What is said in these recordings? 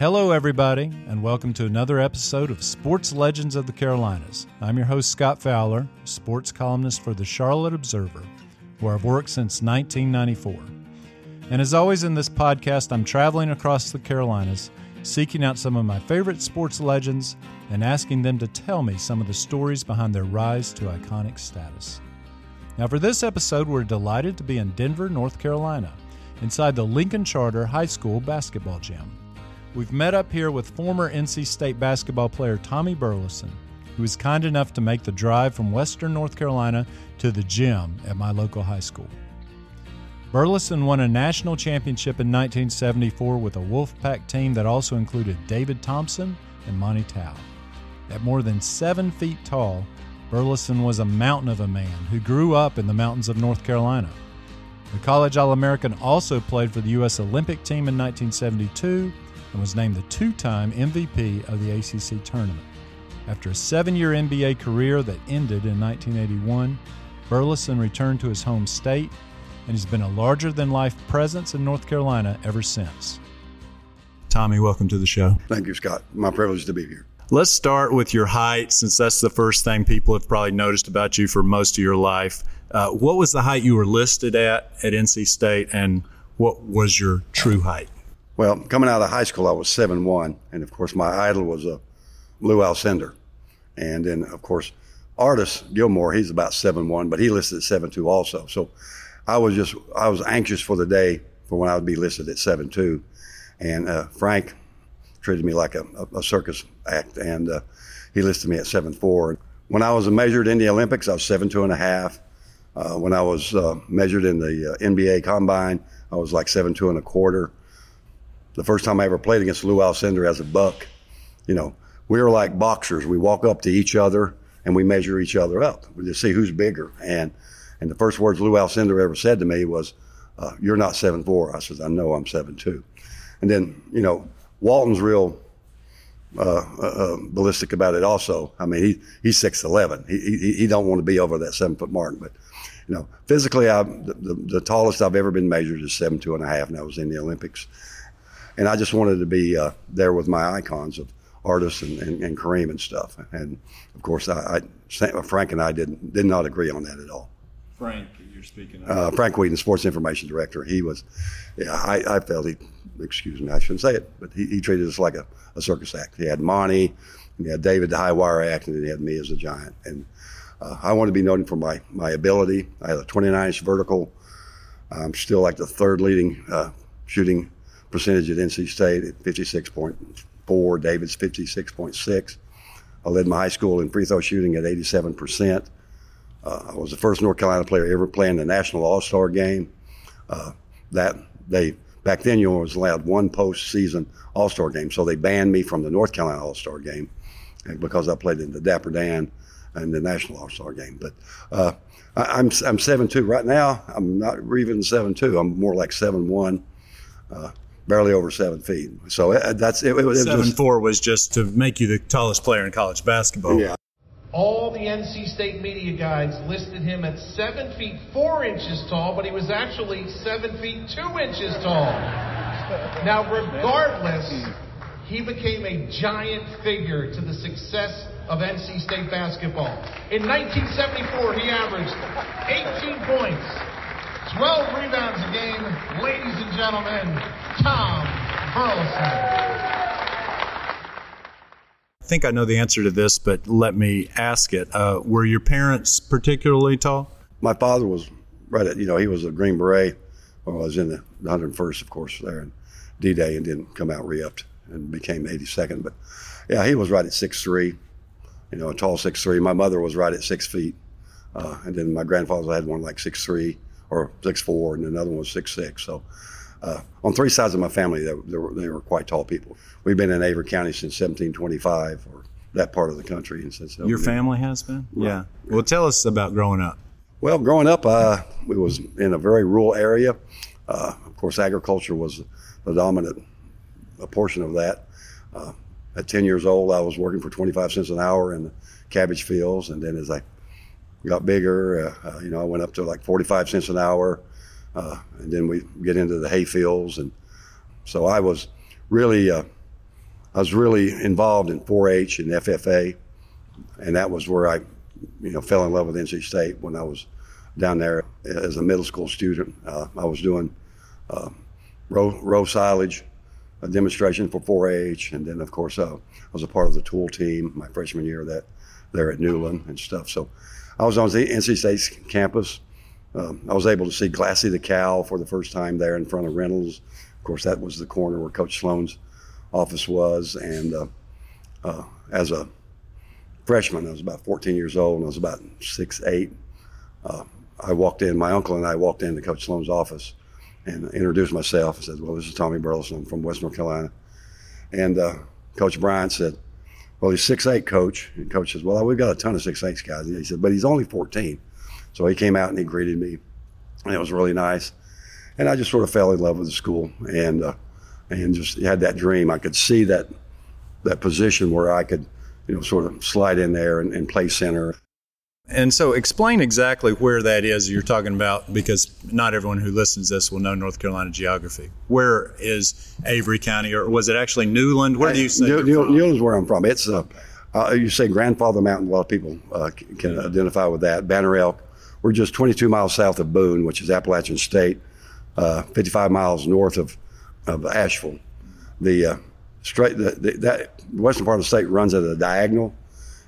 Hello, everybody, and welcome to another episode of Sports Legends of the Carolinas. I'm your host, Scott Fowler, sports columnist for the Charlotte Observer, where I've worked since 1994. And as always in this podcast, I'm traveling across the Carolinas, seeking out some of my favorite sports legends and asking them to tell me some of the stories behind their rise to iconic status. Now, for this episode, we're delighted to be in Denver, North Carolina, inside the Lincoln Charter High School basketball gym. We've met up here with former NC State basketball player Tommy Burleson, who was kind enough to make the drive from Western North Carolina to the gym at my local high school. Burleson won a national championship in 1974 with a Wolfpack team that also included David Thompson and Monte Towe. At more than seven feet tall, Burleson was a mountain of a man who grew up in the mountains of North Carolina. The college All American also played for the U.S. Olympic team in 1972 and was named the two time MVP of the ACC tournament. After a seven year NBA career that ended in 1981, Burleson returned to his home state and he's been a larger than life presence in North Carolina ever since. Tommy, welcome to the show. Thank you, Scott. My privilege to be here. Let's start with your height, since that's the first thing people have probably noticed about you for most of your life. Uh, what was the height you were listed at at NC State, and what was your true height? Well, coming out of high school, I was seven one, and of course, my idol was uh, Lou Alcindor, and then of course, Artis Gilmore. He's about seven one, but he listed at seven two also. So, I was just I was anxious for the day for when I would be listed at seven two, and uh, Frank treated me like a, a, a circus act, and uh, he listed me at seven four. When I was measured in the Olympics, I was seven two and a half. Uh, when I was uh, measured in the uh, NBA Combine, I was like seven two and a quarter the first time I ever played against Lou Alcindor as a buck, you know, we were like boxers. We walk up to each other and we measure each other up to see who's bigger. And and the first words Lou Alcindor ever said to me was, uh, "You're not seven four." I said, "I know I'm seven two. And then you know, Walton's real uh, uh, uh ballistic about it. Also, I mean, he he's six eleven. He, he he don't want to be over that seven foot mark, but. You know, physically, I the, the, the tallest I've ever been measured is seven two and a half, and I was in the Olympics and I just wanted to be uh, there with my icons of Artis and, and, and, Kareem and stuff. And of course, I, I, Frank and I did did not agree on that at all. Frank, you're speaking. Of. Uh, Frank Weedon, sports information director. He was, yeah, I, I felt he, excuse me, I shouldn't say it, but he, he treated us like a, a circus act. He had Monte, and he had David the high wire act, and then he had me as a giant. And uh, I wanted to be known for my my ability. I had a 29 inch vertical. I'm still like the third leading uh, shooting percentage at NC State at 56.4. David's 56.6. I led my high school in free throw shooting at 87%. Uh, I was the first North Carolina player ever playing the National All Star game. Uh, that they back then you was allowed one postseason All Star game, so they banned me from the North Carolina All Star game because I played in the Dapper Dan and the National All Star game. But uh, I, am I'm seven two right now. I'm not even seven two. I'm more like seven one. Uh, barely over seven feet. So it, uh, that's it. it, it seven just, four was just to make you the tallest player in college basketball. Yeah. All the NC State media guides listed him at seven feet four inches tall, but he was actually seven feet two inches tall. Now, regardless, he became a giant figure to the success of NC State basketball. In 1974, he averaged 18 points, 12 rebounds a game. Ladies and gentlemen, Tom Burleson. I think I know the answer to this, but let me ask it. Uh, were your parents particularly tall? My father was right at, you know, he was a Green Beret. Well, I was in the 101st, of course, there in D Day and didn't come out re upped and became 82nd. But yeah, he was right at six three, you know, a tall six three. My mother was right at six feet. Uh, and then my grandfather had one like six three or six four, and another one was six six. So uh, on three sides of my family, they, they, were, they were quite tall people. We've been in Avery County since 1725, or that part of the country. And since your family has been, right. yeah. Well, tell us about growing up. Well, growing up, uh, we was in a very rural area. Uh, of course, agriculture was the dominant portion of that. Uh, at 10 years old, I was working for 25 cents an hour in the cabbage fields, and then as I got bigger, uh, uh, you know, I went up to like 45 cents an hour, uh, and then we get into the hay fields, and so I was really, uh, I was really involved in 4-H and FFA, and that was where I, you know, fell in love with NC State when I was down there as a middle school student. Uh, I was doing uh, row row silage, a demonstration for 4-H, and then of course I was a part of the tool team my freshman year that there at Newland and stuff. So I was on the NC State's campus. Um, I was able to see Glassy the cow for the first time there in front of Reynolds. Of course, that was the corner where Coach Sloan's office was. And uh, uh, as a freshman, I was about 14 years old, and I was about six, eight. Uh, I walked in. My uncle and I walked into Coach Sloan's office and introduced myself. I said, "Well, this is Tommy Burleson. I'm from West North Carolina." And uh, Coach Bryant said, well, he's six eight, coach. And coach says, well, we've got a ton of six eight guys. And he said, but he's only 14. So he came out and he greeted me, and it was really nice. And I just sort of fell in love with the school and uh, and just had that dream. I could see that that position where I could, you know, sort of slide in there and, and play center. And so, explain exactly where that is you're talking about, because not everyone who listens to this will know North Carolina geography. Where is Avery County, or was it actually Newland? Where do you say? New, New, Newland's where I'm from. It's uh, uh, you say Grandfather Mountain. A lot of people uh, can identify with that. Banner Elk. We're just 22 miles south of Boone, which is Appalachian State, uh, 55 miles north of of Asheville. The uh, straight the, the, that western part of the state runs at a diagonal,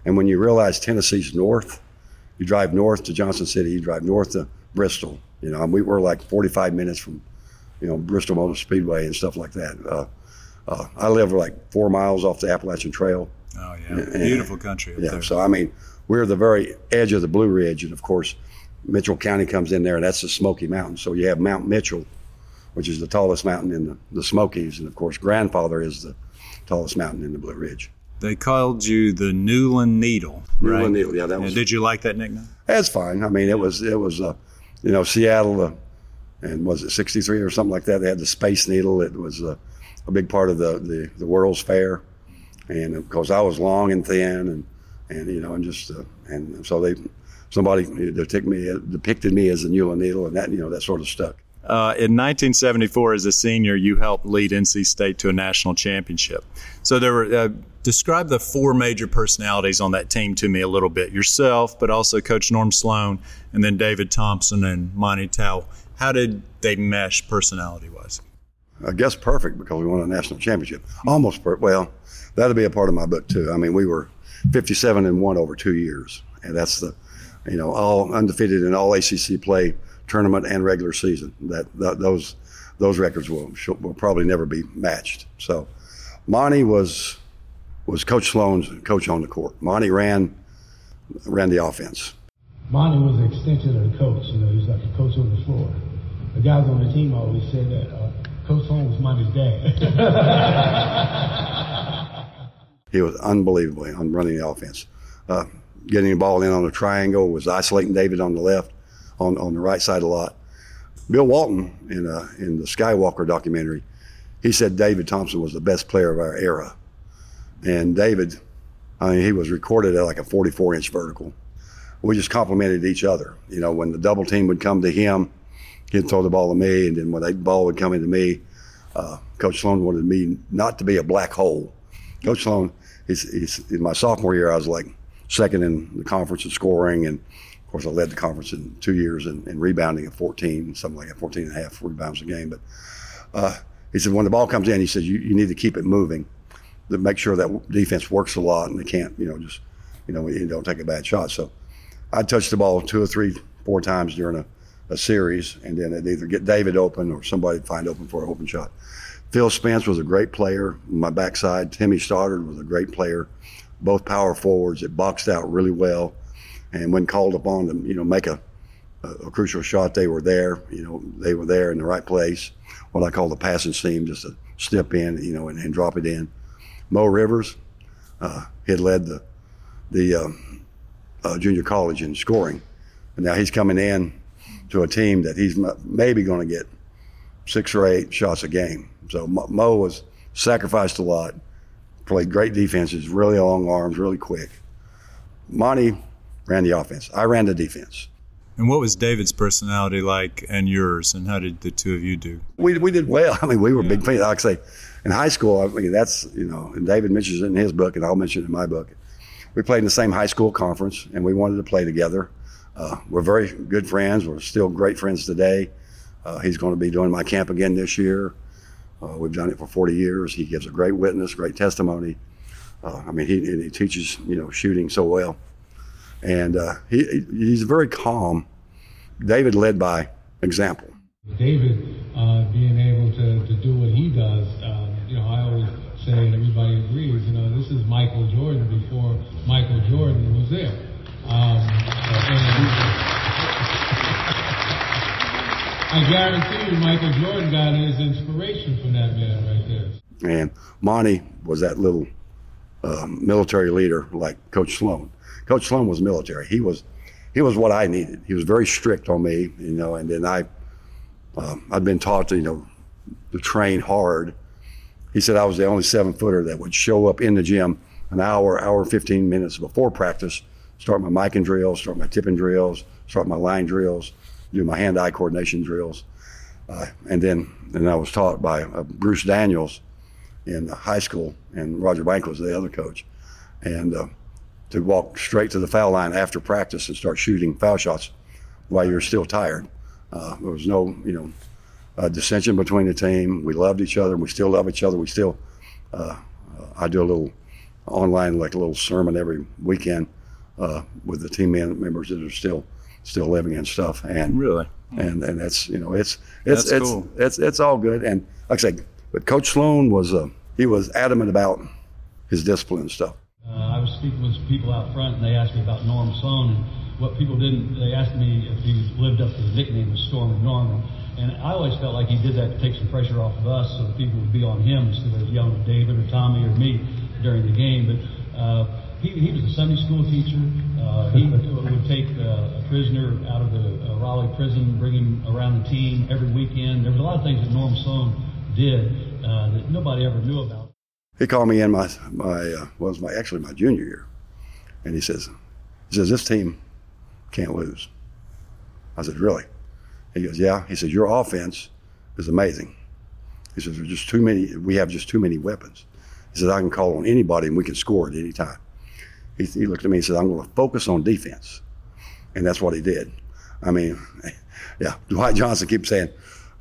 and when you realize Tennessee's north you drive north to Johnson City, you drive north to Bristol. You know, we were like 45 minutes from, you know, Bristol Motor Speedway and stuff like that. Uh, uh, I live like four miles off the Appalachian Trail. Oh yeah, and, beautiful country. yeah, there. so I mean, we're the very edge of the Blue Ridge, and of course, Mitchell County comes in there, and that's the Smoky Mountains. So you have Mount Mitchell, which is the tallest mountain in the, the Smokies, and of course, Grandfather is the tallest mountain in the Blue Ridge. They called you the Newland Needle. Right? Newland Needle, yeah. That was. did you like that nickname? That's fine. I mean, it was it was uh, you know Seattle, uh, and was it '63 or something like that? They had the Space Needle. It was uh, a big part of the, the the World's Fair, and of course I was long and thin, and and you know, and just uh, and so they somebody depicted me depicted me as a Newland Needle, and that you know that sort of stuck. Uh, in 1974, as a senior, you helped lead NC State to a national championship. So there were uh, describe the four major personalities on that team to me a little bit. Yourself, but also Coach Norm Sloan, and then David Thompson and Monte Towe. How did they mesh personality wise? I guess perfect because we won a national championship. Almost perfect. Well, that'll be a part of my book too. I mean, we were 57 and one over two years, and that's the, you know, all undefeated in all ACC play tournament and regular season. That, that those those records will will probably never be matched. So, Monte was was Coach Sloan's coach on the court. Monte ran ran the offense. Monte was an extension of the coach. You know, he was like the coach on the floor. The guys on the team always said that uh, Coach Sloan was Monte's dad. he was unbelievably on running the offense. Uh, getting the ball in on a triangle was isolating David on the left on, on the right side a lot. Bill Walton in uh, in the Skywalker documentary, he said David Thompson was the best player of our era, and David, I mean, he was recorded at like a 44 inch vertical. We just complimented each other. You know, when the double team would come to him, he'd throw the ball to me, and then when the ball would come into me, uh, Coach Sloan wanted me not to be a black hole. Coach Sloan, he's, he's, in my sophomore year, I was like second in the conference in scoring and of course, I led the conference in two years in, in rebounding at 14, something like that, 14 and a half rebounds a game. But uh, he said, when the ball comes in, he says, you, you need to keep it moving to make sure that defense works a lot and they can't, you know, just, you know, you don't take a bad shot. So I touched the ball two or three, four times during a, a series, and then it'd either get David open or somebody find open for an open shot. Phil Spence was a great player. My backside, Timmy Stoddard was a great player. Both power forwards. It boxed out really well. And when called upon to, you know, make a, a, a crucial shot, they were there. You know, they were there in the right place. What I call the passing seam, just to step in, you know, and, and drop it in. Mo Rivers, uh, had led the the um, uh, junior college in scoring, and now he's coming in to a team that he's maybe going to get six or eight shots a game. So Mo was sacrificed a lot, played great defenses, really long arms, really quick. Monte ran the offense. I ran the defense. And what was David's personality like and yours, and how did the two of you do? We, we did well. I mean, we were yeah. big fans. Like I say, in high school, I mean, that's, you know, and David mentions it in his book, and I'll mention it in my book. We played in the same high school conference, and we wanted to play together. Uh, we're very good friends. We're still great friends today. Uh, he's going to be doing my camp again this year. Uh, we've done it for 40 years. He gives a great witness, great testimony. Uh, I mean, he, he teaches, you know, shooting so well. And uh, he, he's very calm. David led by example. David uh, being able to, to do what he does, um, you know, I always say, and everybody agrees, you know, this is Michael Jordan before Michael Jordan was there. Um, I guarantee you Michael Jordan got his inspiration from that man right there. And Monte was that little um, military leader like Coach Sloan. Coach Sloan was military. He was he was what I needed. He was very strict on me, you know, and then I um, I'd been taught to, you know, to train hard. He said I was the only seven footer that would show up in the gym an hour, hour, 15 minutes before practice, start my Mikan drills, start my tipping drills, start my line drills, do my hand-eye coordination drills. Uh, and then and I was taught by uh, Bruce Daniels in high school, and Roger Bank was the other coach. And uh, to walk straight to the foul line after practice and start shooting foul shots while you're still tired. Uh, there was no, you know, uh, dissension between the team. We loved each other. We still love each other. We still, uh, I do a little online, like a little sermon every weekend with the team members that are still still living and stuff. And really, and and that's you know it's it's that's it's, cool. it's it's all good. And like I said, but Coach Sloan was uh, he was adamant about his discipline and stuff. Uh, I was speaking with people out front, and they asked me about Norm Sloan, and what people didn't. They asked me if he lived up to the nickname of Stormin' Norman. And I always felt like he did that to take some pressure off of us, so that people would be on him instead of yelling at David or Tommy or me during the game. But uh, he, he was a Sunday school teacher. Uh, he would take uh, a prisoner out of the uh, Raleigh prison, bring him around the team every weekend. There was a lot of things that Norm Sloan did uh, that nobody ever knew about. He called me in my my uh, was my actually my junior year, and he says, he says this team can't lose. I said, really? He goes, yeah. He says your offense is amazing. He says there's just too many. We have just too many weapons. He says I can call on anybody and we can score at any time he, he looked at me and said, I'm going to focus on defense. And that's what he did. I mean, yeah, Dwight Johnson keeps saying,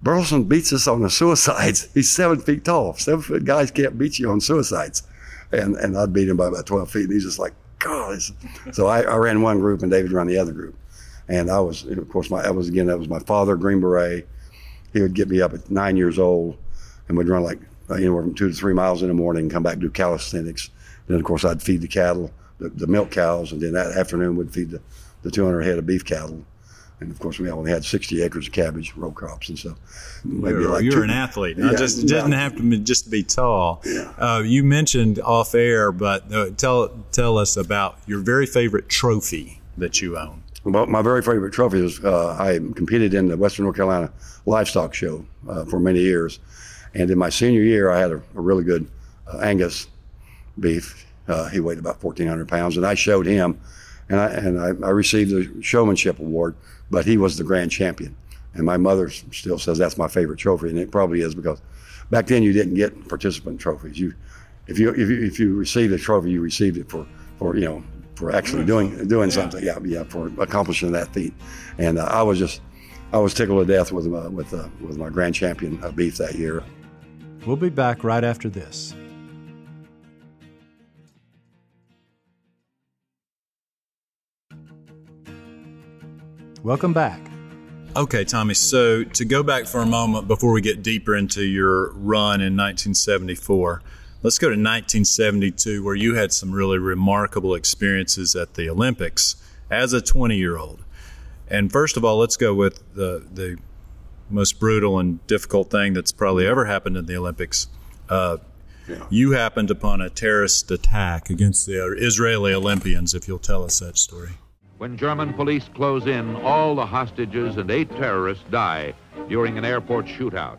Burleson beats us on the suicides. He's seven feet tall. Seven foot guys can't beat you on suicides. And and I'd beat him by about 12 feet. And he's just like, God. So I, I ran one group and David ran the other group. And I was, of course, my, that was again, that was my father, Green Beret. He would get me up at nine years old and we'd run like uh, anywhere from two to three miles in the morning come back do calisthenics. Then, of course, I'd feed the cattle the, the milk cows, and then that afternoon we'd feed the, the 200 head of beef cattle. And of course, we only had 60 acres of cabbage, row crops, and so maybe you're, like you're two, an athlete. Yeah, just didn't have to be, just to be tall. Yeah. Uh, you mentioned off air, but uh, tell tell us about your very favorite trophy that you own. Well, my very favorite trophy is uh, I competed in the Western North Carolina Livestock Show uh, for many years, and in my senior year, I had a, a really good uh, Angus beef uh, he weighed about 1,400 pounds, and I showed him, and I and I, I, received the showmanship award. But he was the grand champion, and my mother still says that's my favorite trophy, and it probably is because back then you didn't get participant trophies. You, if you if you if you received a trophy, you received it for for you know for actually doing doing something. Yeah, yeah, for accomplishing that feat. And uh, I was just I was tickled to death with uh, with uh, with my grand champion uh, beef that year. We'll be back right after this. Welcome back. Okay, Tommy. So to go back for a moment before we get deeper into your run in 1974, let's go to 1972, where you had some really remarkable experiences at the Olympics as a 20 year old. And first of all, let's go with the the most brutal and difficult thing that's probably ever happened in the Olympics. Uh, yeah. You happened upon a terrorist attack against the Israeli Olympians. If you'll tell us that story. When German police close in, all the hostages and eight terrorists die during an airport shootout.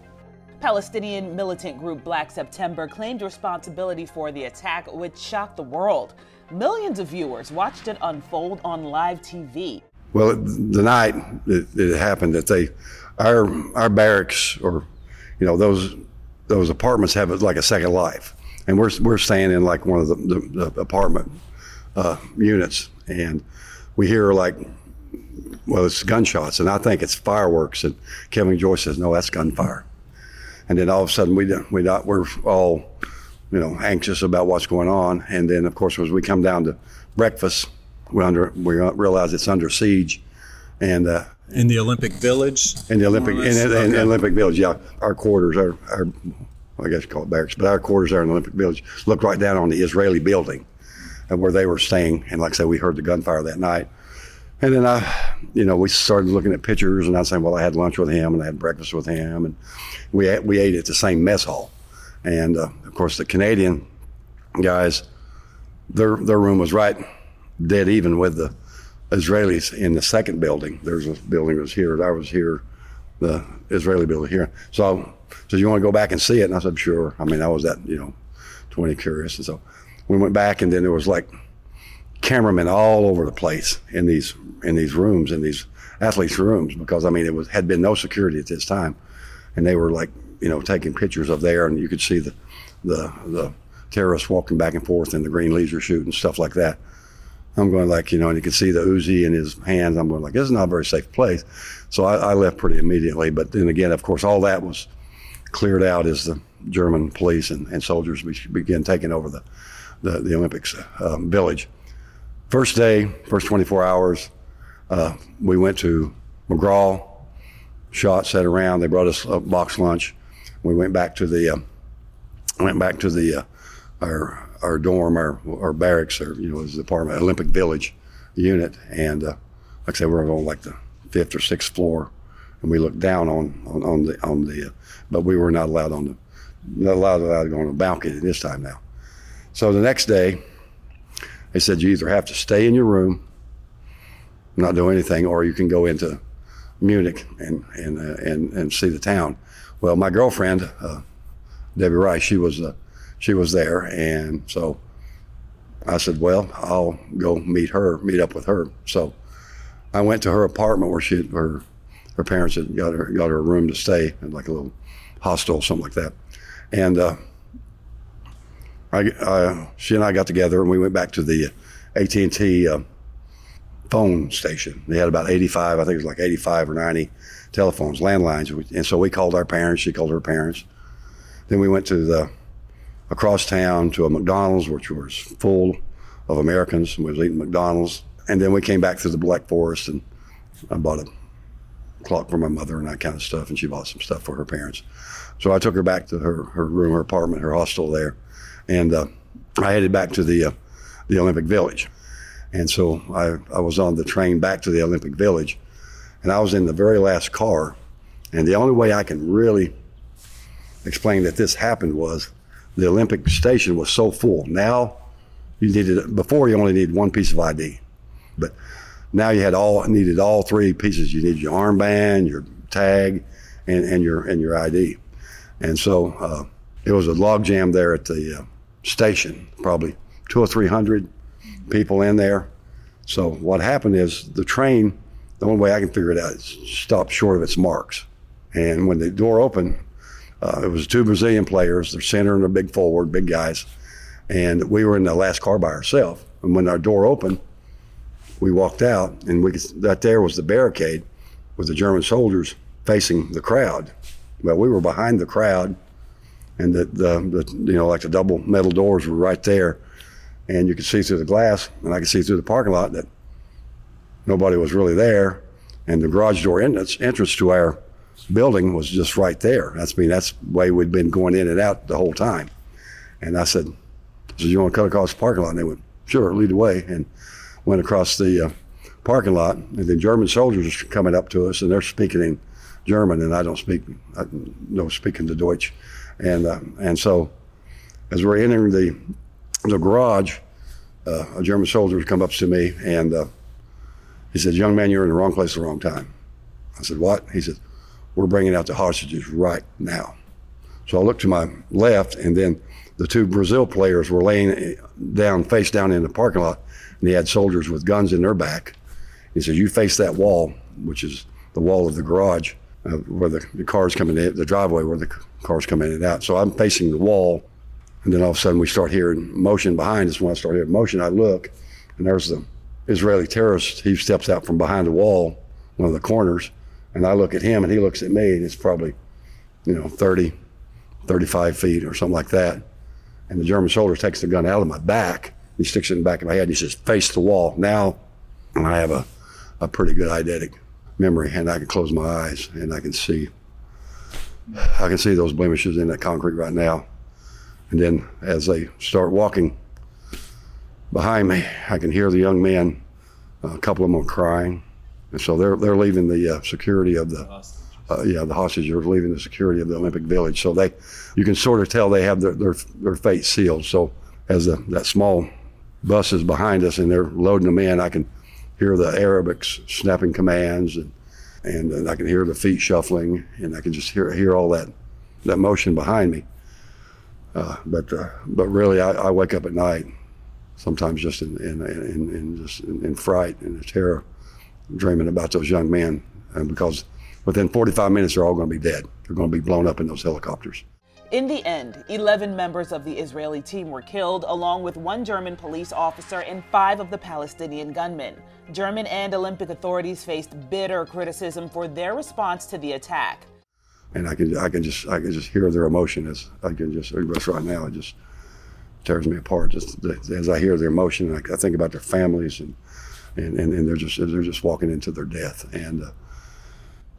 Palestinian militant group Black September claimed responsibility for the attack, which shocked the world. Millions of viewers watched it unfold on live TV. Well, the night it, it happened, that they, our our barracks or, you know, those those apartments have like a second life, and we're we're staying in like one of the, the, the apartment uh, units, and we hear like, well, it's gunshots, and I think it's fireworks. And Kevin Joyce says, no, that's gunfire. And then all of a sudden, we we we're all, you know, anxious about what's going on. And then, of course, as we come down to breakfast, we under we realize it's under siege, and. Uh, in the Olympic Village. In the Olympic, in, in, in, Olympic Village, yeah. Our quarters, our, our I guess you call it barracks, but our quarters there in the Olympic Village look right down on the Israeli building where they were staying. And like I said, we heard the gunfire that night. And then I, you know, we started looking at pictures, and I was saying, well, I had lunch with him, and I had breakfast with him, and we we ate at the same mess hall. And uh, of course, the Canadian guys, their their room was right dead even with the Israelis in the second building. There's a building that was here. I was here, the Israeli building here. So, so you want to go back and see it? And I said, sure. I mean, I was that you know, 20 curious, and so we went back, and then there was like cameramen all over the place in these in these rooms in these athletes' rooms because I mean it was had been no security at this time, and they were like you know taking pictures of there, and you could see the the the terrorists walking back and forth in the green leisure chute and stuff like that. I'm going like you know, and you can see the Uzi in his hands. I'm going like this is not a very safe place, so I, I left pretty immediately. But then again, of course, all that was cleared out as the German police and, and soldiers began taking over the the, the Olympics um, village. First day, first 24 hours, uh, we went to McGraw, shot, sat around. They brought us a box lunch. We went back to the uh, went back to the uh, our our dorm, our our barracks, or you know, it was the apartment, Olympic Village unit, and uh, like I said, we were on like the fifth or sixth floor, and we looked down on on, on the on the, uh, but we were not allowed on the not allowed, allowed to go on the balcony this time now. So the next day, they said you either have to stay in your room, not do anything, or you can go into Munich and and uh, and and see the town. Well, my girlfriend, uh, Debbie Rice, she was uh, she was there, and so I said, well, I'll go meet her, meet up with her. So I went to her apartment where she her her parents had got her got her a room to stay, like a little hostel, something like that, and. I, uh, she and I got together and we went back to the AT&T uh, phone station. They had about 85, I think it was like 85 or 90 telephones, landlines. And so we called our parents. She called her parents. Then we went to the across town to a McDonald's, which was full of Americans. We was eating McDonald's. And then we came back to the Black Forest and I bought a clock for my mother and that kind of stuff. And she bought some stuff for her parents. So I took her back to her, her room, her apartment, her hostel there and uh, I headed back to the uh, the Olympic Village. And so I, I was on the train back to the Olympic Village, and I was in the very last car. And the only way I can really explain that this happened was the Olympic station was so full. Now you needed before you only needed one piece of ID, but now you had all needed all three pieces. You needed your armband, your tag, and, and your and your ID. And so uh, it was a logjam there at the uh, station, probably two or three hundred people in there. So what happened is the train, the only way I can figure it out, is stopped short of its marks. And when the door opened, uh, it was two Brazilian players, their center and their big forward, big guys. And we were in the last car by ourselves. And when our door opened, we walked out, and we could, that there was the barricade with the German soldiers facing the crowd. Well, we were behind the crowd, and the, the, the you know like the double metal doors were right there, and you could see through the glass, and I could see through the parking lot that nobody was really there, and the garage door entrance entrance to our building was just right there. That's I mean that's the way we'd been going in and out the whole time. And I said, "So you want to cut across the parking lot?" And they went, "Sure, lead the way." And went across the uh, parking lot, and the German soldiers are coming up to us, and they're speaking in German, and I don't speak, I don't speak in the Deutsch, and uh, and so as we're entering the the garage, uh, a German soldier would come up to me, and uh, he said, "Young man, you're in the wrong place at the wrong time." I said, "What?" He said, "We're bringing out the hostages right now." So I looked to my left, and then the two Brazil players were laying down, face down in the parking lot, and they had soldiers with guns in their back. He says, "You face that wall, which is the wall of the garage, uh, where the, the cars coming in, the driveway where the cars come in and out." So I'm facing the wall, and then all of a sudden we start hearing motion behind us. When I start hearing motion, I look, and there's the Israeli terrorist. He steps out from behind the wall, one of the corners, and I look at him, and he looks at me, and it's probably, you know, 30, 35 feet or something like that. And the German soldier takes the gun out of my back he sticks it in the back of my head. And He says, face the wall. Now and I have a, a pretty good eidetic memory and I can close my eyes and I can see I can see those blemishes in that concrete right now. And then as they start walking behind me, I can hear the young men, a couple of them are crying. And so they're, they're leaving the uh, security of the, uh, yeah, the hostages are leaving the security of the Olympic Village. So they, you can sort of tell they have their, their, their fate sealed. So as the, that small bus is behind us and they're loading them in. I can hear the Arabics snapping commands and, and, I can hear the feet shuffling and I can just hear, hear all that, that motion behind me. Uh, but, uh, but really, I, I, wake up at night, sometimes just in, in, in, in just in, in, fright and terror, dreaming about those young men. And because within 45 minutes, they're all going to be dead. They're going to be blown up in those helicopters. In the end, 11 members of the Israeli team were killed, along with one German police officer and five of the Palestinian gunmen. German and Olympic authorities faced bitter criticism for their response to the attack. And I can, I can just, I can just hear their emotion as I can just, right now, it just tears me apart. Just as I hear their emotion, I, I think about their families and, and, and, and, they're just, they're just walking into their death. And, uh,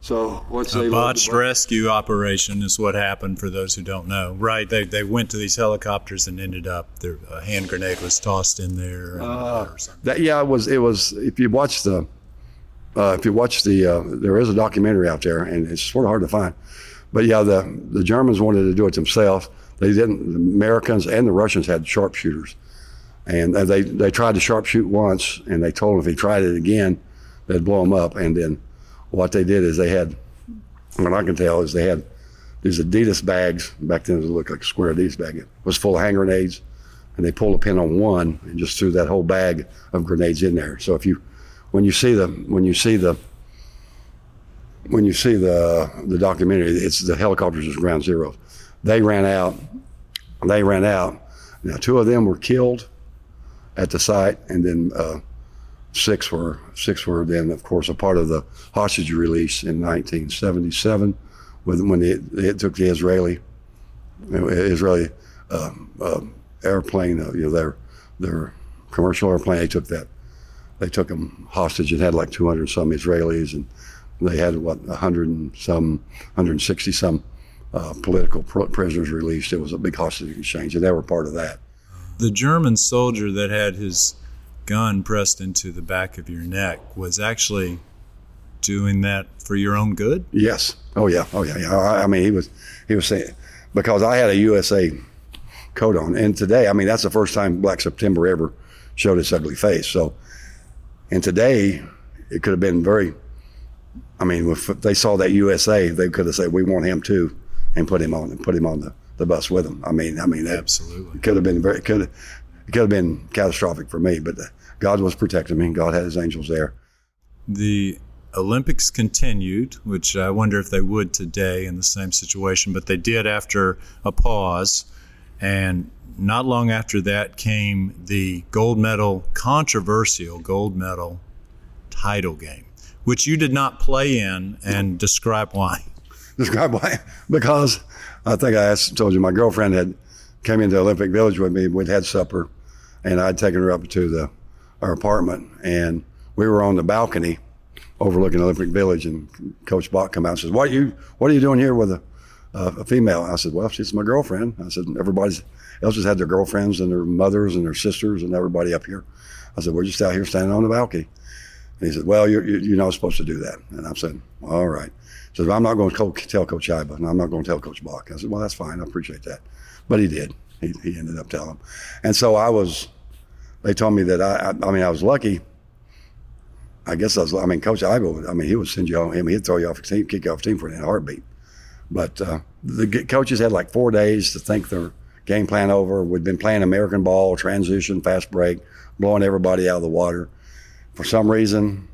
so once a botched rescue operation is what happened for those who don't know. Right? They they went to these helicopters and ended up their a hand grenade was tossed in there. Uh, that yeah, it was it was. If you watch the uh, if you watch the uh, there is a documentary out there and it's sort of hard to find, but yeah, the the Germans wanted to do it themselves. They didn't. The Americans and the Russians had sharpshooters, and they they tried to sharpshoot once, and they told him if he tried it again, they'd blow him up, and then what they did is they had, what I can tell is they had these Adidas bags. Back then it looked like a square Adidas bag. It was full of hand grenades, and they pulled a pin on one and just threw that whole bag of grenades in there. So if you, when you see the, when you see the, when you see the the documentary, it's the helicopters is ground zero. They ran out. They ran out. Now two of them were killed at the site, and then uh, Six were six were then, of course, a part of the hostage release in 1977, when when it, it took the Israeli Israeli uh, uh, airplane, uh, you know, their their commercial airplane. They took that, they took them hostage and had like 200 some Israelis, and they had what 100 and some, 160 some uh, political pr- prisoners released. It was a big hostage exchange, and they were part of that. The German soldier that had his gun pressed into the back of your neck was actually doing that for your own good? Yes. Oh yeah. Oh yeah. yeah. I, I mean, he was he was saying because I had a USA coat on, and today, I mean, that's the first time Black September ever showed its ugly face. So, and today, it could have been very. I mean, if they saw that USA, they could have said, "We want him too," and put him on and put him on the, the bus with them. I mean, I mean, that absolutely could have been very could have, it could have been catastrophic for me, but uh, God was protecting me. God had his angels there. The Olympics continued, which I wonder if they would today in the same situation, but they did after a pause. And not long after that came the gold medal, controversial gold medal title game, which you did not play in, and describe why. Describe why? Because I think I asked, told you my girlfriend had came into Olympic Village with me. We'd had supper, and I'd taken her up to the our apartment, and we were on the balcony overlooking Olympic Village. And Coach Bach come out and says, "What are you What are you doing here with a, a female?" I said, "Well, she's my girlfriend." I said, "Everybody's else just had their girlfriends and their mothers and their sisters and everybody up here." I said, "We're just out here standing on the balcony." And he said, "Well, you're you're not supposed to do that." And I said, "All right." He said, "I'm not going to tell Coach Iba, and I'm not going to tell Coach Bach." I said, "Well, that's fine. I appreciate that." But he did. He, he ended up telling. And so I was. They told me that I. I, I mean, I was lucky. I guess I was. I mean, Coach Iba. I mean, he would send you home. him. he'd throw you off a team, kick you off a team for a heartbeat. But uh, the coaches had like four days to think their game plan over. We'd been playing American ball, transition, fast break, blowing everybody out of the water. For some reason,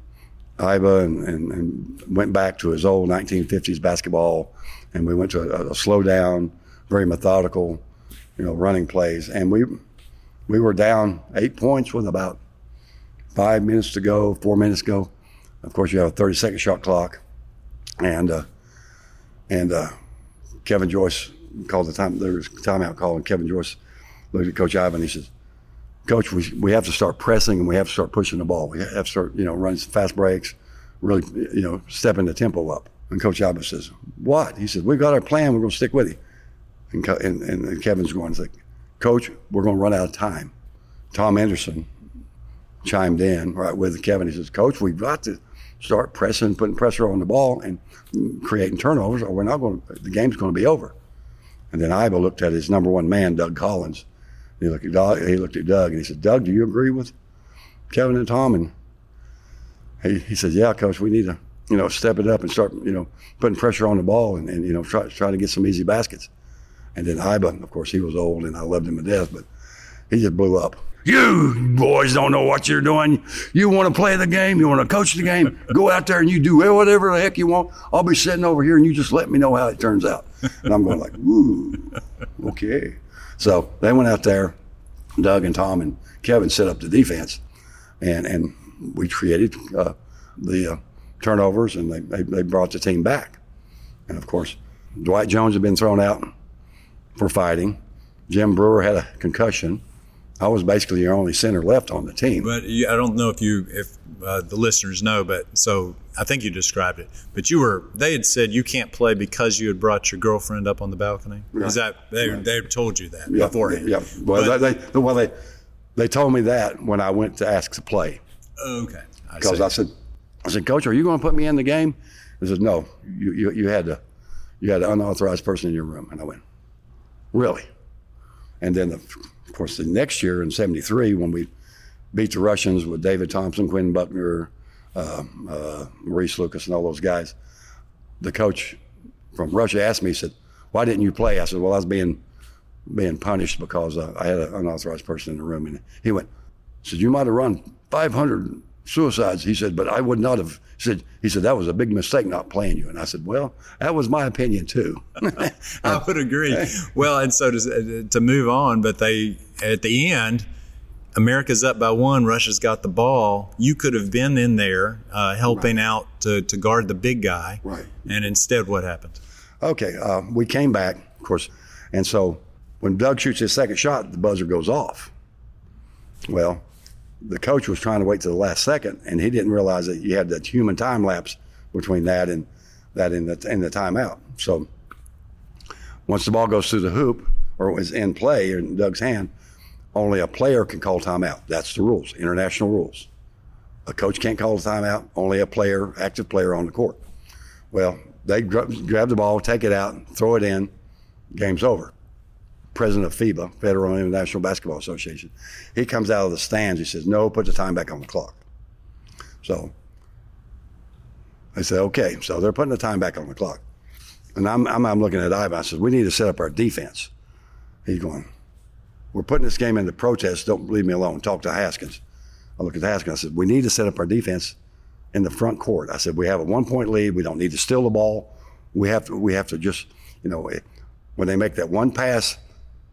Iba and, and, and, went back to his old 1950s basketball, and we went to a, a, slow down, very methodical, you know, running plays. And we we were down eight points with about five minutes to go, four minutes to go. Of course, you have a 30 second shot clock, and uh, and uh, Kevin Joyce called the time. There was a timeout call, and Kevin Joyce looked at Coach Iba. He says, "Coach, we we have to start pressing, and we have to start pushing the ball. We have to start, you know, running fast breaks, really, you know, stepping the tempo up." And Coach Iba says, "What?" He says, "We've got our plan. We're going to stick with you." And, and, and Kevin's going, like, Coach, we're going to run out of time. Tom Henderson chimed in right with Kevin. He says, Coach, we've got to start pressing, putting pressure on the ball and creating turnovers, or we're not going to, the game's going to be over. And then Iba looked at his number one man, Doug Collins. He looked at Doug, he looked at Doug and he said, Doug, do you agree with Kevin and Tom? And he, he said, Yeah, coach, we need to, you know, step it up and start, you know, putting pressure on the ball and, and you know, try, try to get some easy baskets. And then Iba, of course, he was old and I loved him to death, but he just blew up. You boys don't know what you're doing. You want to play the game, you want to coach the game, go out there and you do whatever the heck you want. I'll be sitting over here and you just let me know how it turns out. And I'm going like, ooh, okay. So they went out there, Doug and Tom and Kevin set up the defense, and and we created uh, the uh, turnovers and they, they, they brought the team back. And of course, Dwight Jones had been thrown out for fighting. Jim Brewer had a concussion. I was basically your only center left on the team. But you, I don't know if you, if uh, the listeners know, but so I think you described it. But you were, they had said you can't play because you had brought your girlfriend up on the balcony. Right. Is that they? Right. They told you that yeah, beforehand. Yeah. Well, but, they, they, well, they they told me that when I went to ask to play. Okay. Because I, I, said, I said, Coach, are you going to put me in the game? He said, No. You, you you had to, you had an unauthorized person in your room, and I went, Really? And then, the, of course, the next year in '73, when we beat the Russians with David Thompson, Quinn Buckner, uh, uh, Maurice Lucas, and all those guys, the coach from Russia asked me, he said, "Why didn't you play?" I said, "Well, I was being being punished because uh, I had an unauthorized person in the room." And he went, "said You might have run 500 suicides." He said, "But I would not have." said, he said, that was a big mistake not playing you. And I said, well, that was my opinion too. I would agree. Well, and so to, to move on, but they, at the end, America's up by one. Russia's got the ball. You could have been in there uh, helping right. out to, to guard the big guy. Right. And instead, what happened? Okay. Uh, we came back, of course. And so when Doug shoots his second shot, the buzzer goes off. Well, the coach was trying to wait to the last second, and he didn't realize that you had that human time lapse between that and that in the in the timeout. So once the ball goes through the hoop or is in play in Doug's hand, only a player can call timeout. That's the rules, international rules. A coach can't call a timeout. Only a player, active player on the court. Well, they grab the ball, take it out, throw it in. Game's over president of FIBA, Federal International Basketball Association. He comes out of the stands. He says, "No, put the time back on the clock." So I said, "Okay." So they're putting the time back on the clock, and I'm I'm, I'm looking at Iba. I said, "We need to set up our defense." He's going, "We're putting this game into protest. Don't leave me alone. Talk to Haskins." I look at Haskins. I said, "We need to set up our defense in the front court." I said, "We have a one point lead. We don't need to steal the ball. We have to we have to just you know." When they make that one pass,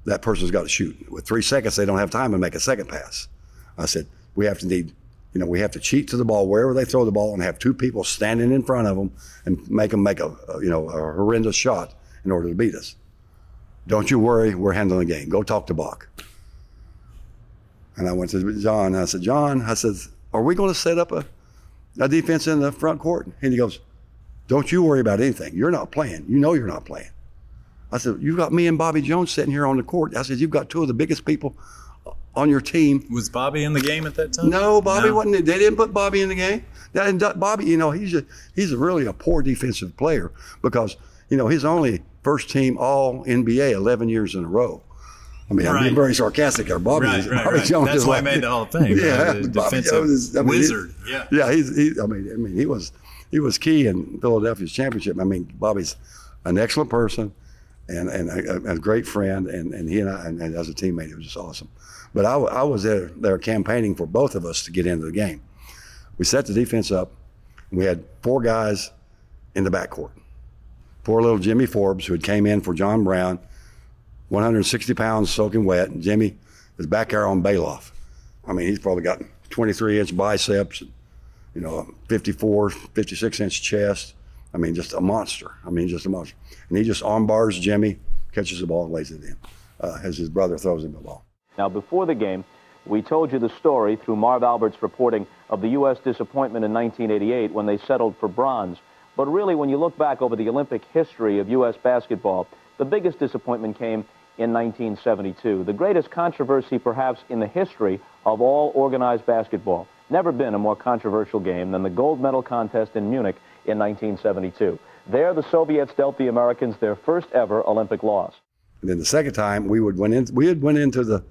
that person's got to shoot. With three seconds, they don't have time to make a second pass. I said, we have to need You know, we have to cheat to the ball wherever they throw the ball and have two people standing in front of them and make them make a, a you know a horrendous shot in order to beat us. Don't you worry, we're handling the game. Go talk to Bach. And I went to John I said, John, I said, are we going to set up a, a defense in the front court? And he goes, don't you worry about anything. You're not playing. You know you're not playing. I said, You've got me and Bobby Jones sitting here on the court. I said, you've got two of the biggest people on your team. Was Bobby in the game at that time? No, Bobby no. wasn't. They didn't put Bobby in the game. And Bobby, you know, he's a, he's a really a poor defensive player because you know he's only first team All NBA 11 years in a row. I mean, right. I'm being very sarcastic here. Bobby, right, right, Bobby Jones That's why like, I made the Hall of Fame. Yeah, right? Jones is, I mean, wizard. He, yeah, yeah. He's, he, I mean, I mean, he was he was key in Philadelphia's championship. I mean, Bobby's an excellent person and and a, a great friend, and, and he and I, and, and as a teammate, it was just awesome. But I, I was there, there campaigning for both of us to get into the game. We set the defense up. We had four guys in the backcourt. Poor little Jimmy Forbes, who had came in for John Brown, 160 pounds soaking wet, and Jimmy is back there on Belov. I mean, he's probably got 23 inch biceps, you know, 54, 56 inch chest. I mean, just a monster. I mean, just a monster. And he just armbars Jimmy, catches the ball, and lays it in uh, as his brother throws him the ball. Now, before the game, we told you the story through Marv Albert's reporting of the U.S. disappointment in 1988 when they settled for bronze. But really, when you look back over the Olympic history of U.S. basketball, the biggest disappointment came in 1972. The greatest controversy, perhaps, in the history of all organized basketball. Never been a more controversial game than the gold medal contest in Munich in 1972. There, the Soviets dealt the Americans their first ever Olympic loss. And then the second time, we would went in. We had went into the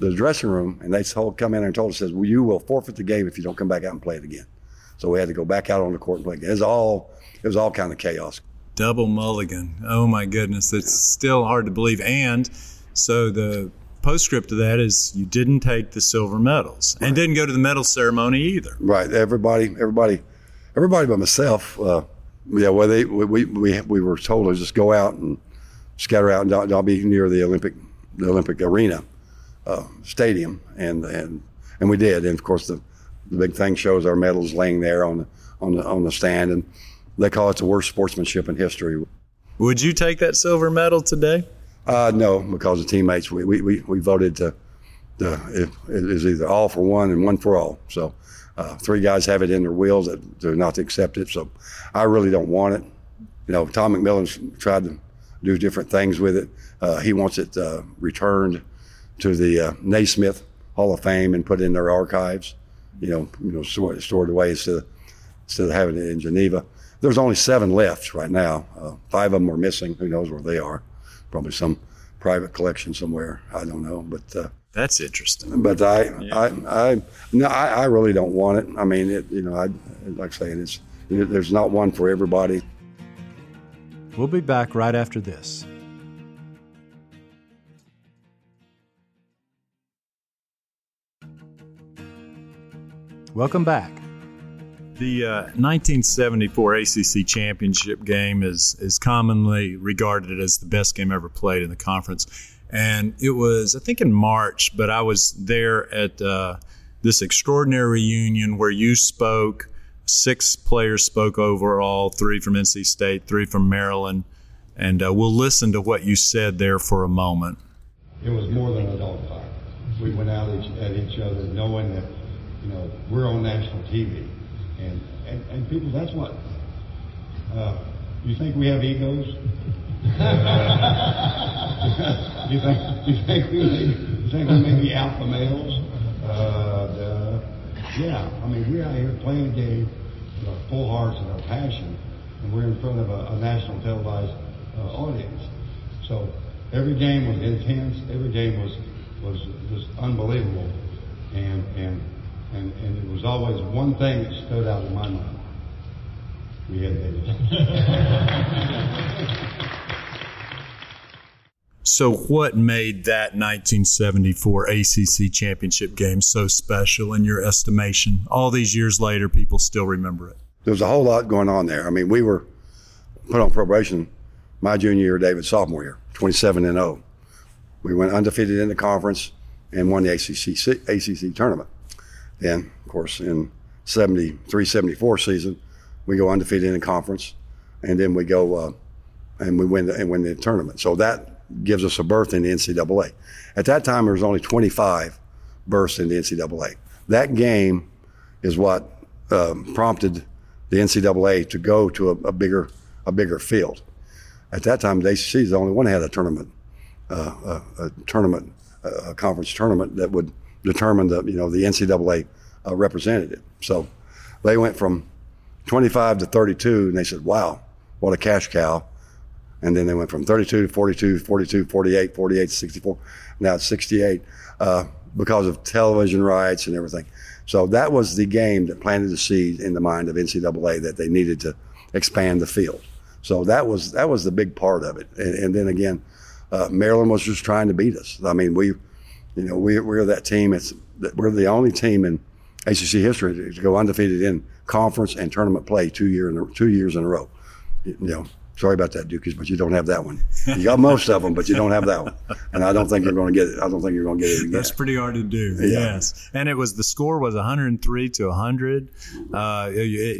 the dressing room, and they told, come in and told us, says, well, you will forfeit the game if you don't come back out and play it again. So we had to go back out on the court and play again. It was all, it was all kind of chaos. Double mulligan. Oh my goodness. It's still hard to believe. And so the postscript to that is you didn't take the silver medals right. and didn't go to the medal ceremony either. Right. Everybody, everybody, everybody but myself, uh, yeah, well, they, we, we, we were told to just go out and scatter out and don't, don't be near the Olympic, the Olympic arena uh, stadium, and and and we did. And of course, the, the big thing shows our medals laying there on the on the on the stand, and they call it the worst sportsmanship in history. Would you take that silver medal today? Uh, no, because the teammates we we, we, we voted to. The, it, it is either all for one and one for all. So, uh, three guys have it in their wills that they're not to accept it. So, I really don't want it. You know, Tom McMillen's tried to do different things with it. Uh, he wants it uh, returned to the uh, Naismith Hall of Fame and put in their archives. You know, you know, stored, stored away instead of, instead of having it in Geneva. There's only seven left right now. Uh, five of them are missing. Who knows where they are? Probably some private collection somewhere. I don't know, but uh, that's interesting. But I, yeah. I, I, no, I, I, really don't want it. I mean, it, you know, I like saying it's there's not one for everybody. We'll be back right after this. Welcome back. The uh, 1974 ACC championship game is is commonly regarded as the best game ever played in the conference, and it was I think in March, but I was there at uh, this extraordinary reunion where you spoke. Six players spoke overall, three from NC State, three from Maryland, and uh, we'll listen to what you said there for a moment. It was more than a dogfight. We went out at each other knowing that you know, we're on national TV. And, and, and people, that's what, uh, you think we have egos? you think, you think we may, you think we may be alpha males? Uh, yeah, I mean, we're out here playing a game with our full hearts and our passion, and we're in front of a, a national televised uh, audience. So every game was intense. Every game was was was unbelievable, and and and, and it was always one thing that stood out in my mind. We had Vegas. so, what made that 1974 ACC championship game so special in your estimation? All these years later, people still remember it. There was a whole lot going on there. I mean, we were put on probation my junior year, David's sophomore year, 27 and 0. We went undefeated in the conference and won the ACC, ACC tournament. Then, of course, in 73, 74 season, we go undefeated in the conference, and then we go uh, and we win the, and win the tournament. So that gives us a berth in the NCAA. At that time, there was only 25 berths in the NCAA. That game is what um, prompted the NCAA to go to a, a, bigger a bigger field. At that time, the ACC is the only one that had a tournament, uh, a, a, tournament, a conference tournament that would determine the you know the NCAA uh, representative. So they went from 25 to 32, and they said, "Wow, what a cash cow!" And then they went from 32 to 42, 42, 48, 48 to 64. Now it's 68 uh, because of television rights and everything. So that was the game that planted the seed in the mind of NCAA that they needed to expand the field. So that was that was the big part of it. And, and then again, uh, Maryland was just trying to beat us. I mean, we, you know, we, we're that team. It's we're the only team in ACC history to go undefeated in conference and tournament play two year in two years in a row. You know, sorry about that, Dukies, but you don't have that one. You got most of them, but you don't have that one. And I don't think you're going to get it. I don't think you're going to get it again. That's pretty hard to do. Yeah. Yes, and it was the score was 103 to 100, uh,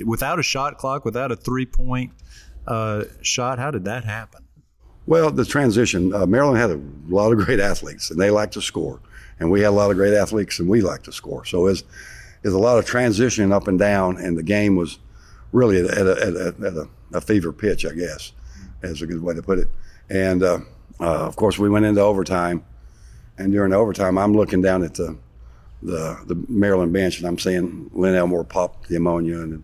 without a shot clock, without a three point uh, shot. How did that happen? Well, the transition. Uh, Maryland had a lot of great athletes, and they like to score, and we had a lot of great athletes, and we like to score. So it's is a lot of transition up and down, and the game was really at a, at a, at a, a fever pitch, I guess, is a good way to put it. And uh, uh, of course, we went into overtime, and during overtime, I'm looking down at the the, the Maryland bench, and I'm seeing Len Elmore pop the ammonia, and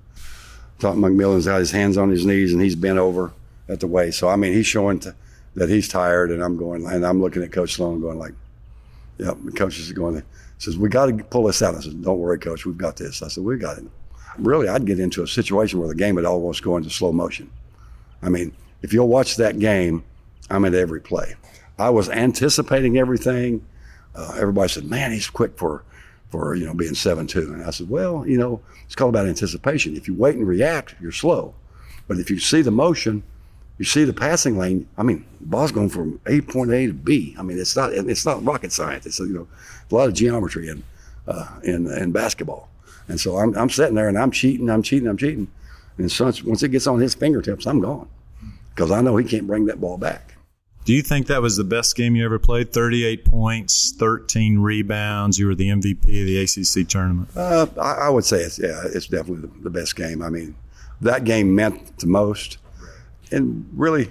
Tom McMillen's got his hands on his knees, and he's bent over at the waist. So I mean, he's showing that he's tired, and I'm going, and I'm looking at Coach Sloan, going like, "Yep." The coach is going says, We got to pull this out. I said, Don't worry, coach, we've got this. I said, We got it. Really, I'd get into a situation where the game would almost go into slow motion. I mean, if you'll watch that game, I'm at every play. I was anticipating everything. Uh, everybody said, Man, he's quick for, for you know, being 7 2. And I said, Well, you know, it's called about anticipation. If you wait and react, you're slow. But if you see the motion, you see the passing lane. I mean, the ball's going from A point A to B. I mean, it's not it's not rocket science. It's you know a lot of geometry in uh, in in basketball. And so I'm I'm sitting there and I'm cheating, I'm cheating, I'm cheating. And so once it gets on his fingertips, I'm gone because I know he can't bring that ball back. Do you think that was the best game you ever played? 38 points, 13 rebounds. You were the MVP of the ACC tournament. Uh, I, I, would say it's yeah, it's definitely the, the best game. I mean, that game meant the most and really,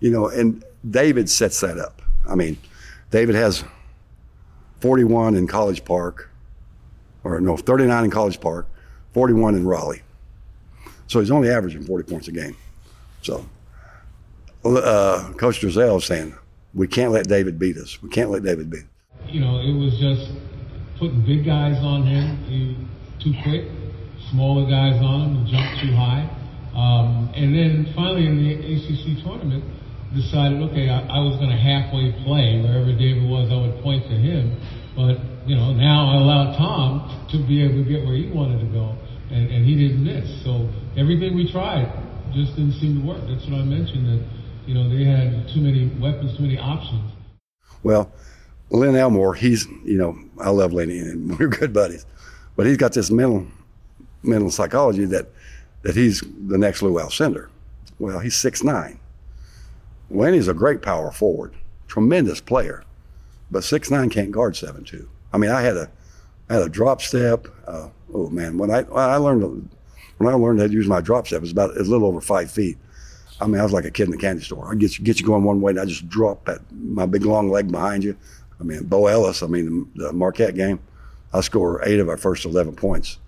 you know, and David sets that up. I mean, David has 41 in College Park, or no, 39 in College Park, 41 in Raleigh. So he's only averaging 40 points a game. So uh, Coach Driesell is saying, we can't let David beat us. We can't let David beat. You know, it was just putting big guys on him. Too quick, smaller guys on him, jump too high. Um, and then finally in the ACC tournament, decided, okay, I, I was going to halfway play wherever David was. I would point to him, but you know now I allowed Tom to be able to get where he wanted to go, and, and he didn't miss. So everything we tried just didn't seem to work. That's what I mentioned that you know they had too many weapons, too many options. Well, Len Elmore, he's you know I love Lenny and we're good buddies, but he's got this mental mental psychology that that he's the next Lou Alcindor. Well, he's six nine. Lenny's a great power forward, tremendous player, but six nine can't guard seven two. I mean, I had a I had a drop step. Uh, oh man, when I I learned when I learned how to use my drop step, it was about a little over five feet. I mean, I was like a kid in the candy store. I get you get you going one way, and I just drop that my big long leg behind you. I mean, Bo Ellis. I mean, the, the Marquette game, I score eight of our first eleven points.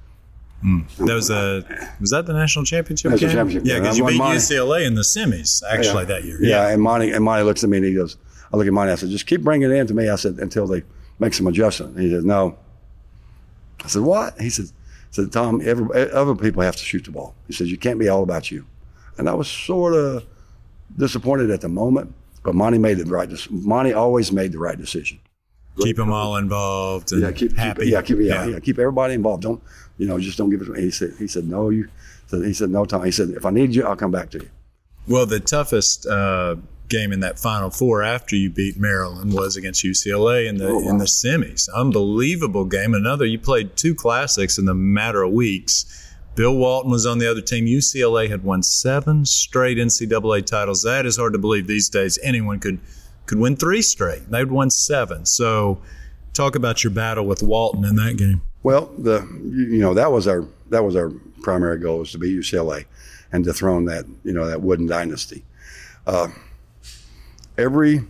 Mm. That was a was that the national championship national game? Championship yeah, because you beat Monte. UCLA in the semis actually yeah. that year. Yeah. yeah, and Monte and Monte looks at me and he goes, I look at Monte. I said, just keep bringing it in to me. I said until they make some adjustment. he said, no. I said, what? He said, said Tom, every, other people have to shoot the ball. He says you can't be all about you. And I was sort of disappointed at the moment, but Monte made the right. Monte always made the right decision. Keep them all involved and yeah, keep, happy. Keep, yeah, keep yeah, yeah. yeah, keep everybody involved. Don't you know? Just don't give it. He said. He said no. You. So he said no Tom. He said if I need you, I'll come back to you. Well, the toughest uh, game in that Final Four after you beat Maryland was against UCLA in the in the semis. Unbelievable game. Another you played two classics in the matter of weeks. Bill Walton was on the other team. UCLA had won seven straight NCAA titles. That is hard to believe these days. Anyone could could win three straight. They'd won seven. So, talk about your battle with Walton in that game. Well, the you know that was our that was our primary goal was to beat UCLA and dethrone that you know that wooden dynasty. Uh, every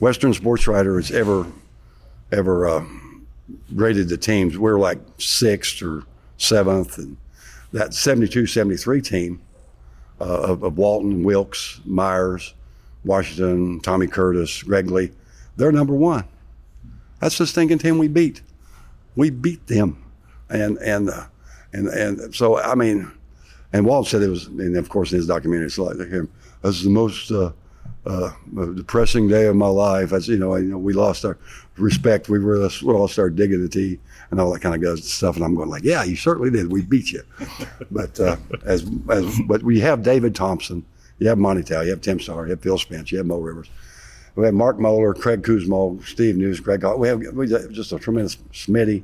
Western sports writer has ever ever uh, rated the teams. We're like sixth or seventh, and that 72 73 team uh, of, of, Walton, Wilkes, Meyers, Washington, Tommy Curtis, Greg Lee, they're number one. That's the stinking team we beat. We beat them. And, and, uh, and, and so, I mean, and Walt said it was, and of course in his documentary, it's like him, this is the most uh, uh, depressing day of my life. As you know, you know, we lost our respect. We were we lost our dignity and all that kind of good stuff. And I'm going like, yeah, you certainly did. We beat you. but uh, as as but we have David Thompson, you have Monte Towe, you have Tim Starr, you have Phil Spence, you have Mo Rivers. We have Mark Moeller, Craig Kuszmaul, Steve Nuce, Greg. We have, we have just a tremendous Smitty,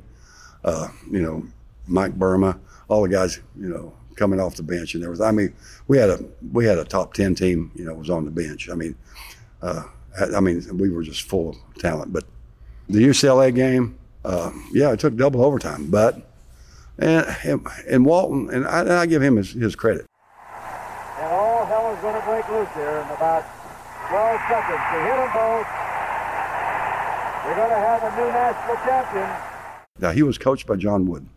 uh, you know, Mike Burma, all the guys, you know, coming off the bench and everything. I mean, we had a we had a top ten team. You know, was on the bench. I mean, uh, I mean, we were just full of talent. But the UCLA game, uh, yeah, it took double overtime. But and and Walton and I, and I give him his, his credit. And all hell is going to break loose here in about 12 seconds to hit them both. We're going to have a new national champion. Now he was coached by John Wooden.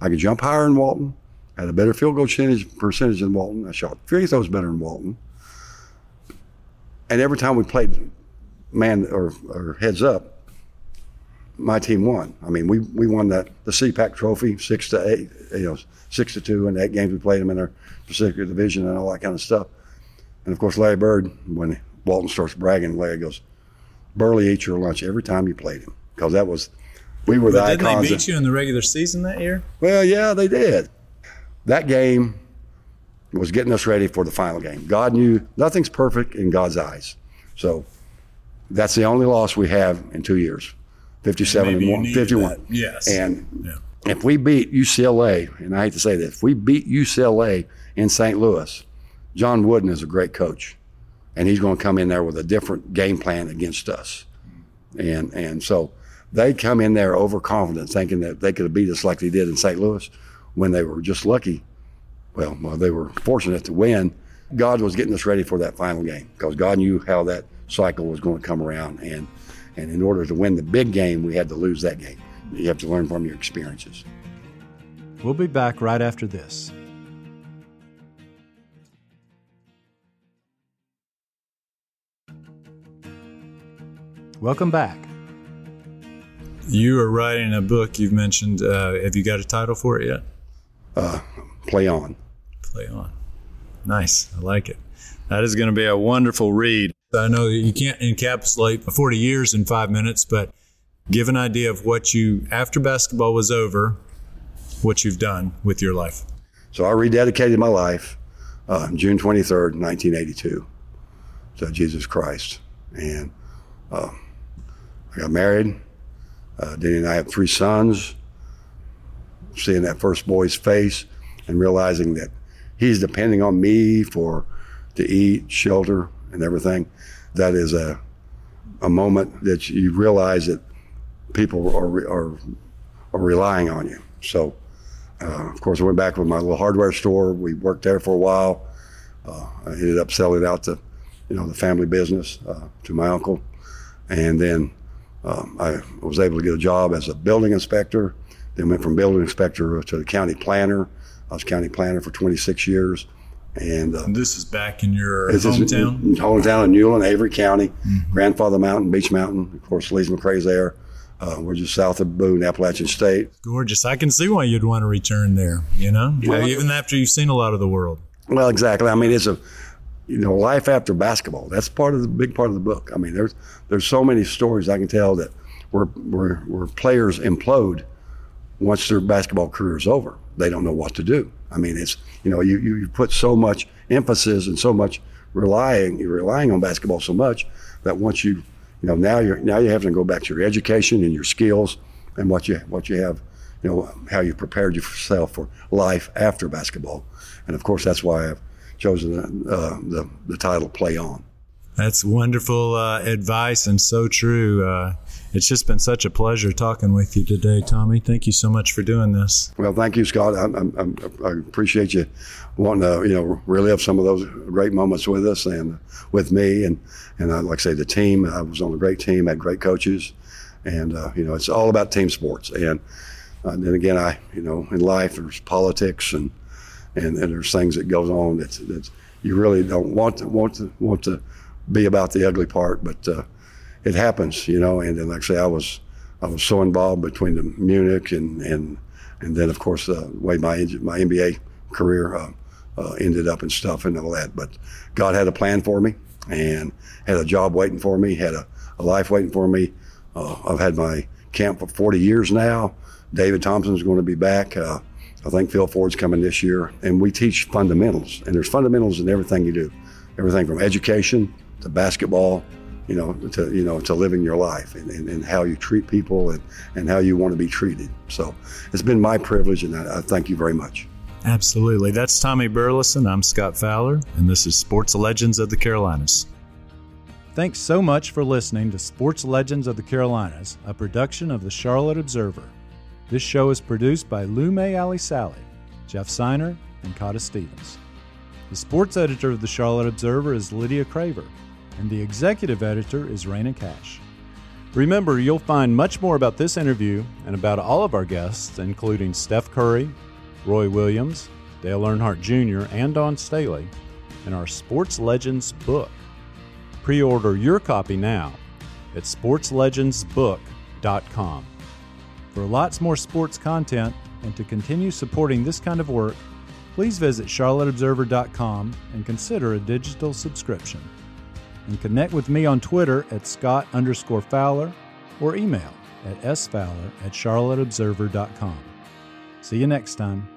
I could jump higher in Walton. I had a better field goal percentage, percentage than Walton. I shot free throws better than Walton. And every time we played man or, or heads up, my team won. I mean, we, we won the, the CPAC trophy six to eight, you know, six to two in eight games we played them in our Pacific Division and all that kind of stuff. And of course, Larry Bird, when Walton starts bragging, Larry goes, Burley ate your lunch every time you played him because that was we were but the didn't they beat you in the regular season that year? Well, yeah, they did that game was getting us ready for the final game. God knew nothing's perfect in God's eyes. So that's the only loss we have in two years 57 and, and one, 51. That. Yes. And yeah. if we beat UCLA, and I hate to say this, if we beat UCLA in St. Louis, John Wooden is a great coach. And he's going to come in there with a different game plan against us. And, and so they come in there overconfident, thinking that they could have beat us like they did in St. Louis when they were just lucky. Well, well, they were fortunate to win. God was getting us ready for that final game because God knew how that cycle was going to come around. And, and in order to win the big game, we had to lose that game. You have to learn from your experiences. We'll be back right after this. Welcome back. You are writing a book you've mentioned. Uh, have you got a title for it yet? Uh, play on. Play on. Nice. I like it. That is going to be a wonderful read. I know you can't encapsulate 40 years in five minutes, but give an idea of what you, after basketball was over, what you've done with your life. So I rededicated my life uh, June 23rd, 1982 to Jesus Christ. And uh, I got married. Uh, Denny and I have three sons seeing that first boy's face and realizing that he's depending on me for to eat, shelter, and everything. That is a a moment that you realize that people are are are relying on you. So, uh, of course, I went back with my little hardware store. We worked there for a while. Uh, I ended up selling out to, you know, the family business uh, to my uncle, and then um, I was able to get a job as a building inspector then went from building inspector to the county planner. I was county planner for 26 years. And uh, this is back in your hometown? hometown in Newland, Avery County, mm-hmm. Grandfather Mountain, Beech Mountain. Of course, Lees McRae's there. Uh, we're just south of Boone, Appalachian State. Gorgeous. I can see why you'd want to return there, you know, well, even after you've seen a lot of the world. Well, exactly. I mean, it's a, you know, life after basketball. That's part of the big part of the book. I mean, there's there's so many stories I can tell that where where, where players implode once their basketball career is over. They don't know what to do. I mean, it's, you know, you, you put so much emphasis and so much relying you're relying on basketball so much that once you you know now you're now you have to go back to your education and your skills and what you what you have you know how you prepared yourself for life after basketball and of course that's why I've chosen uh, the the title play on. That's wonderful uh, advice and so true. Uh, it's just been such a pleasure talking with you today, Tommy. Thank you so much for doing this. Well, thank you, Scott. I, I, I appreciate you wanting to, you know, relive some of those great moments with us and with me. And, and I, like I say, the team, I was on a great team, had great coaches. And, uh, you know, it's all about team sports. And, uh, then again, I, you know, in life, there's politics and, and, and there's things that goes on that that you really don't want to, want to, want to, be about the ugly part, but uh, it happens, you know. And then, like I say, I was I was so involved between the Munich and and and then of course the way my my NBA career uh, uh, ended up and stuff and all that. But God had a plan for me and had a job waiting for me, had a, a life waiting for me. Uh, I've had my camp for 40 years now. David Thompson's going to be back. Uh, I think Phil Ford's coming this year, and we teach fundamentals. And there's fundamentals in everything you do, everything from education to basketball, you know, to you know, to living your life and, and, and, how you treat people and, and how you want to be treated. So it's been my privilege, and I, I thank you very much. Absolutely. That's Tommy Burleson. I'm Scott Fowler, and this is Sports Legends of the Carolinas. Thanks so much for listening to Sports Legends of the Carolinas, a production of the Charlotte Observer. This show is produced by Lume Ali Sally, Jeff Siner, and Cotta Stevens. The sports editor of the Charlotte Observer is Lydia Craver and the executive editor is Rana Cash. Remember, you'll find much more about this interview and about all of our guests, including Steph Curry, Roy Williams, Dale Earnhardt Jr., and Dawn Staley, in our Sports Legends book. Pre order your copy now at sportslegendsbook.com. For lots more sports content and to continue supporting this kind of work, please visit charlotteobserver.com and consider a digital subscription and connect with me on Twitter at Scott underscore Fowler or email at sfowler at charlotteobserver.com. See you next time.